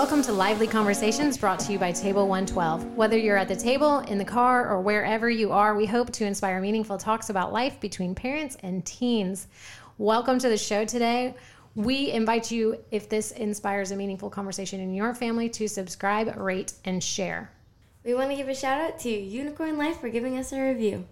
Welcome to Lively Conversations brought to you by Table 112. Whether you're at the table, in the car, or wherever you are, we hope to inspire meaningful talks about life between parents and teens. Welcome to the show today. We invite you, if this inspires a meaningful conversation in your family, to subscribe, rate, and share. We want to give a shout out to Unicorn Life for giving us a review.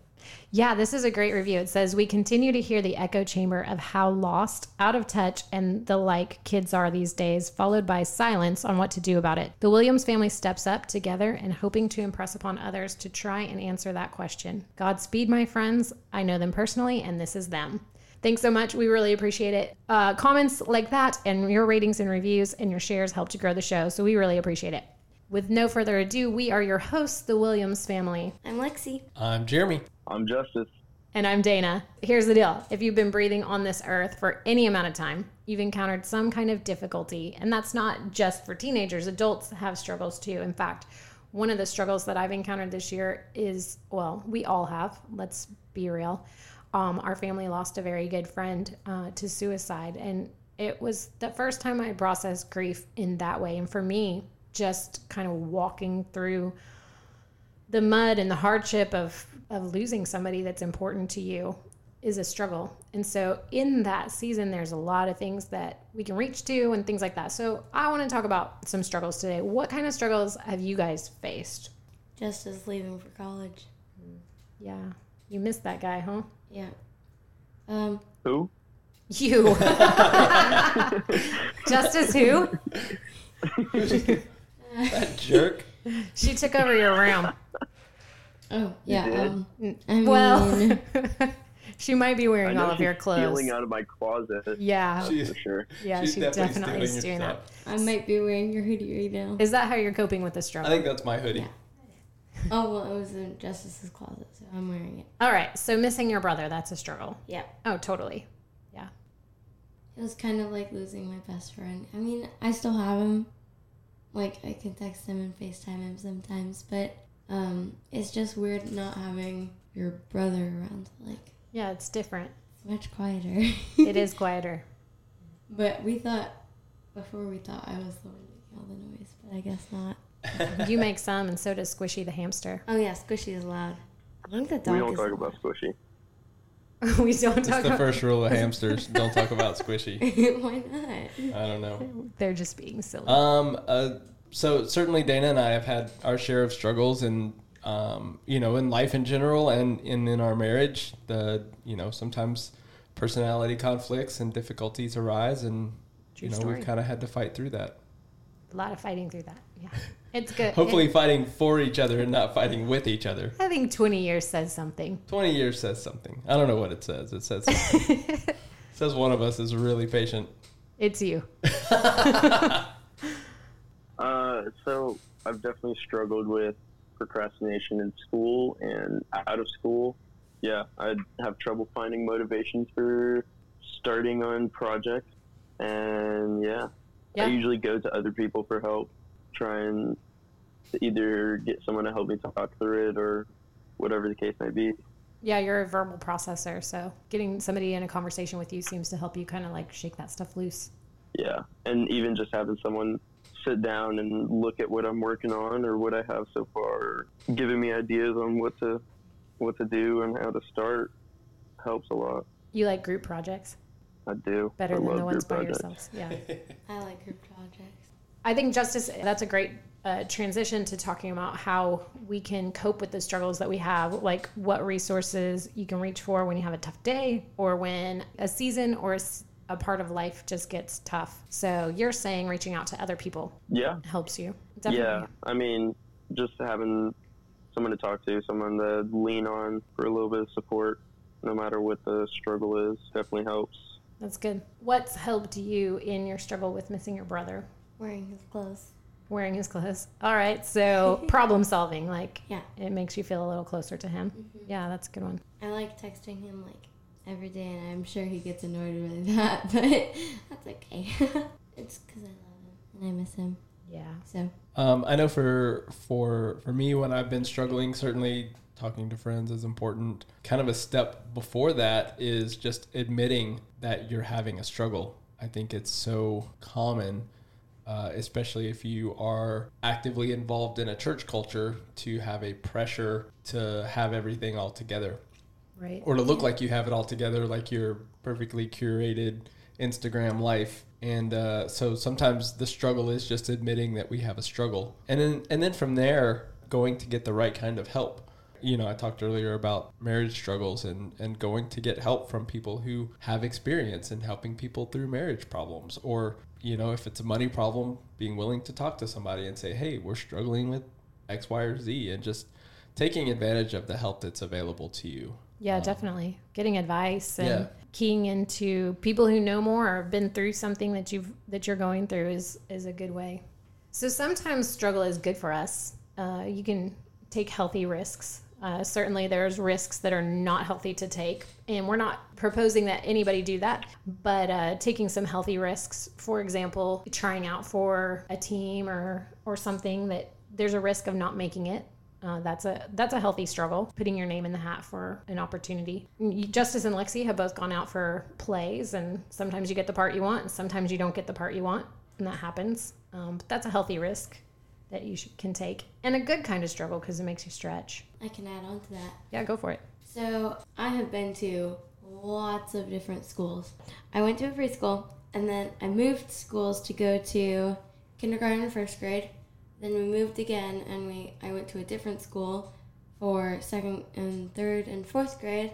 Yeah, this is a great review. It says, We continue to hear the echo chamber of how lost, out of touch, and the like kids are these days, followed by silence on what to do about it. The Williams family steps up together and hoping to impress upon others to try and answer that question. Godspeed, my friends. I know them personally, and this is them. Thanks so much. We really appreciate it. Uh, comments like that and your ratings and reviews and your shares help to grow the show. So we really appreciate it. With no further ado, we are your hosts, the Williams family. I'm Lexi. I'm Jeremy. I'm Justice. And I'm Dana. Here's the deal if you've been breathing on this earth for any amount of time, you've encountered some kind of difficulty. And that's not just for teenagers, adults have struggles too. In fact, one of the struggles that I've encountered this year is well, we all have, let's be real. Um, our family lost a very good friend uh, to suicide. And it was the first time I processed grief in that way. And for me, just kind of walking through the mud and the hardship of of losing somebody that's important to you is a struggle. And so in that season there's a lot of things that we can reach to and things like that. So I want to talk about some struggles today. What kind of struggles have you guys faced? Justice leaving for college. Yeah. You missed that guy, huh? Yeah. Um, Who? You. Justice who? That jerk. She took over your room. oh, yeah. Um, I mean, Well, she might be I wearing know all of she's your clothes. Stealing out of my closet. Yeah. She's, For sure. Yeah, she's she definitely is stealing doing your that. stuff. I might be wearing your hoodie right now. Is that how you're coping with the struggle? I struggle? think that's my hoodie. Yeah. Oh, well, it was in Justice's closet, so I'm wearing it. All right. So missing your brother, that's a struggle. Yeah. Oh, totally. Yeah. It was kind of like losing my best friend. I mean, I still have him. Like, I can text him and FaceTime him sometimes, but um, it's just weird not having your brother around. Like, Yeah, it's different. it's much quieter. It is quieter. But we thought, before we thought I was the one making all the noise, but I guess not. You make some, and so does Squishy the hamster. Oh, yeah, Squishy is loud. I think the dog We don't is talk loud. about Squishy. we don't talk. It's talk the about. first rule of hamsters. Don't talk about squishy. Why not? I don't know. They're just being silly. Um. Uh. So certainly Dana and I have had our share of struggles and um. You know, in life in general and in in our marriage, the you know sometimes personality conflicts and difficulties arise, and True you know story. we've kind of had to fight through that. a lot of fighting through that. Yeah, it's good. Hopefully, It- fighting for each other and not fighting with each other. I think 20 years says something. 20 years says something. I don't know what it says. It says something. it says one of us is really patient. It's you. Uh, so I've definitely struggled with procrastination in school and out of school. Yeah, I'd have trouble finding motivation for starting on projects. And yeah, Yeah. I usually go to other people for help, try and either get someone to help me talk through it or whatever the case may be. Yeah, you're a verbal processor, so getting somebody in a conversation with you seems to help you kind of like shake that stuff loose. Yeah, and even just having someone sit down and look at what I'm working on or what I have so far, or giving me ideas on what to what to do and how to start helps a lot. You like group projects I do. better I than love the ones by projects. yourselves. Yeah. I like group projects. I think justice that's a great uh, transition to talking about how we can cope with the struggles that we have, like what resources you can reach for when you have a tough day or when a season or a part of life just gets tough. So you're saying reaching out to other people Yeah, helps you. Definitely. yeah. I mean, just having someone to talk to, someone to lean on for a little bit of support, no matter what the struggle is, definitely helps. That's good. What's helped you in your struggle with missing your brother? Wearing his clothes. Wearing his clothes. All right. So problem solving, like Yeah. it makes you feel a little closer to him. Yeah, that's a good one. I like texting him like every day, and I'm sure he gets annoyed with that, but that's okay. it's because I love him and I miss him. Yeah. So Um, I know for for for me when I've been struggling, certainly talking to friends is important. Kind of a step before that is just admitting that you're having a struggle. I think it's so common uh, especially if you are actively involved in a church culture, to have a pressure to have everything all together Right. or to look like you have it all together, like your perfectly curated Instagram life. And uh, so sometimes the struggle is just admitting that we have a struggle, and then and then from there going to get the right kind of help. You know, I talked earlier about marriage struggles and and going to get help from people who have experience in helping people through marriage problems, or you know, if it's a money problem, being willing to talk to somebody and say, "Hey, we're struggling with X, Y, or Z," and just taking advantage of the help that's available to you. Yeah, definitely. Getting advice and Yeah. keying into people who know more or have been through something that you've that you're going through is is a good way. So sometimes struggle is good for us. Uh, you can take healthy risks. Uh, certainly, there's risks that are not healthy to take, and we're not proposing that anybody do that. But uh, taking some healthy risks, for example, trying out for a team or or something that there's a risk of not making it. Uh, that's a that's a healthy struggle. Putting your name in the hat for an opportunity. Justice and Lexi have both gone out for plays, and sometimes you get the part you want, and sometimes you don't get the part you want, and that happens. Um, but that's a healthy risk that you should, can take, and a good kind of struggle because it makes you stretch. I can add on to that. Yeah, go for it. So I have been to lots of different schools. I went to a preschool and then I moved schools to go to kindergarten and first grade. Then we moved again and we I went to a different school for second and third and fourth grade.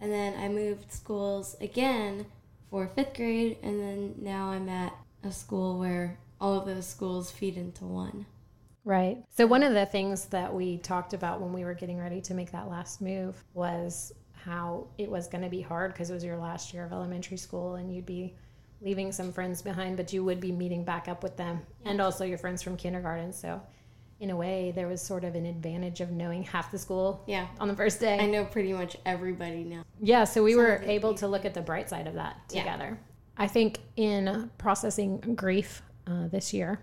And then I moved schools again for fifth grade and then now I'm at a school where all of those schools feed into one. Right. So one of the things that we talked about when we were getting ready to make that last move was how it was going to be hard because it was your last year of elementary school and you'd be leaving some friends behind, but you would be meeting back up with them and also your friends from kindergarten. So in a way, there was sort of an advantage of knowing half the school Yeah. on the first day. I know pretty much everybody now. Yeah, so we were able to look at the bright side of that Yeah. together. I think in processing grief uh, this year,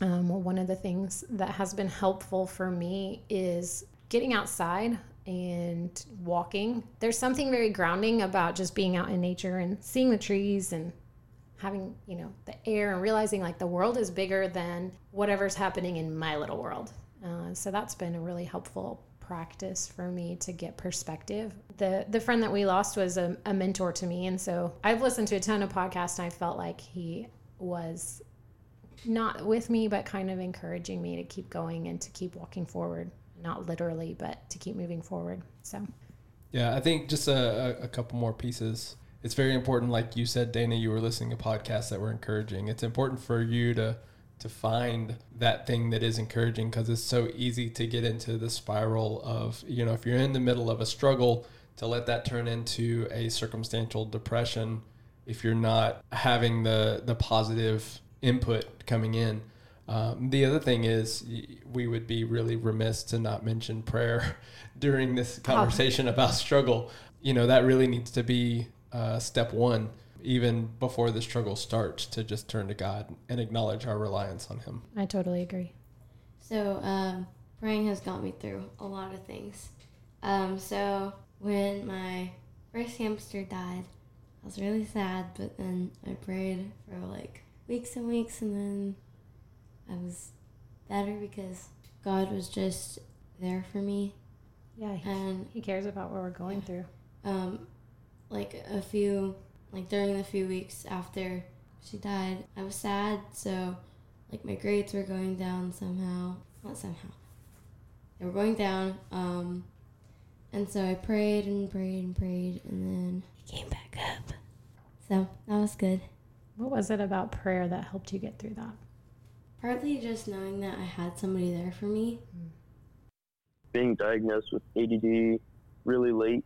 um, one of the things that has been helpful for me is getting outside and walking. There's something very grounding about just being out in nature and seeing the trees and having, you know, the air and realizing like the world is bigger than whatever's happening in my little world. Uh, so that's been a really helpful practice for me to get perspective. The the friend that we lost was a, a mentor to me, and so I've listened to a ton of podcasts, and I felt like he was not with me, but kind of encouraging me to keep going and to keep walking forward. Not literally, but to keep moving forward. So Yeah, I think just a, a, couple more pieces. It's very important, like you said, Dana. You were listening to podcasts that were encouraging. It's important for you to to find that thing that is encouraging because it's so easy to get into the spiral of you know if you're in the middle of a struggle to let that turn into a circumstantial depression if you're not having the the positive input coming in. Um, the other thing is we would be really remiss to not mention prayer during this conversation about struggle. You know that really needs to be uh, step one, even before the struggle starts, to just turn to God and acknowledge our reliance on Him. I totally agree. So, um, praying has got me through a lot of things. Um, so, when my first hamster died, I was really sad, but then I prayed for like weeks and weeks, and then I was better because God was just there for me. Yeah, he, And, he cares about what we're going through. um, like, a few, like, during the few weeks after she died, I was sad, so, like, my grades were going down somehow. Not somehow. They were going down. Um, and so I prayed and prayed and prayed, and then he came back up. So that was good. What was it about prayer that helped you get through that? Partly just knowing that I had somebody there for me. Being diagnosed with ADD really late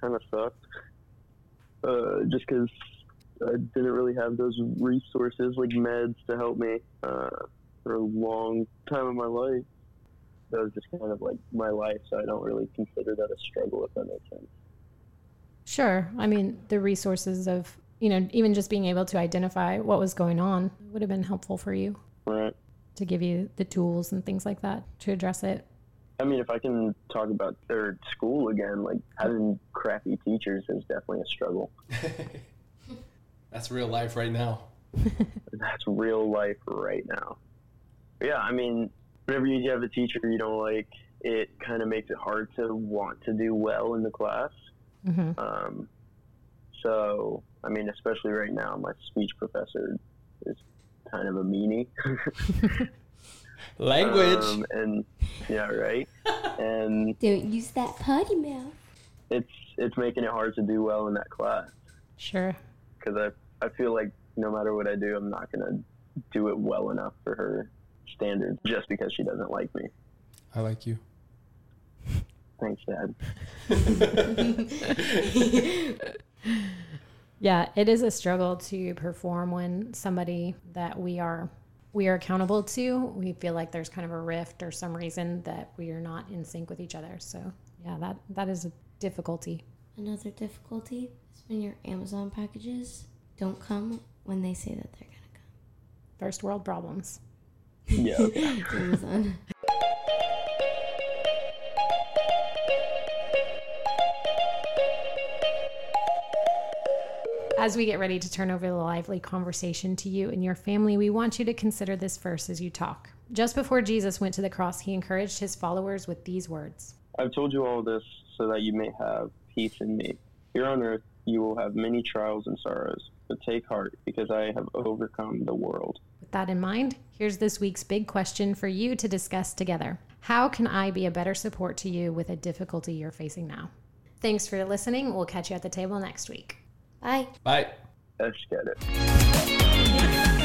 kind of sucked. Uh, just because I didn't really have those resources like meds to help me uh, for a long time of my life. That was just kind of like my life, so I don't really consider that a struggle, if that makes sense. Sure. I mean, the resources of, you know, even just being able to identify what was going on would have been helpful for you Right. to give you the tools and things like that to address it. I mean, if I can talk about third school again, like having crappy teachers is definitely a struggle. That's real life right now. That's real life right now. But yeah, I mean, whenever you have a teacher you don't like, it kind of makes it hard to want to do well in the class. hmm Um, so, I mean, especially right now, my speech professor is kind of a meanie. Language. Um, and yeah, right. and Don't use that potty mouth. it's it's making it hard to do well in that class Sure. because I I feel like no matter what I do, I'm not gonna do it well enough for her standards just because she doesn't like me. I like you. Thanks, Dad. Yeah, it is a struggle to perform when somebody that we are we are accountable to, we feel like there's kind of a rift or some reason that we are not in sync with each other. So, yeah, that that is a difficulty. Another difficulty is when your Amazon packages don't come when they say that they're gonna come. First world problems. Yeah. Amazon. As we get ready to turn over the lively conversation to you and your family, we want you to consider this verse as you talk. Just before Jesus went to the cross, he encouraged his followers with these words I've told you all this so that you may have peace in me. Here on earth, you will have many trials and sorrows, but take heart because I have overcome the world. With that in mind, here's this week's big question for you to discuss together How can I be a better support to you with a difficulty you're facing now? Thanks for listening. We'll catch you at the table next week. Bye. Bye. Let's get it.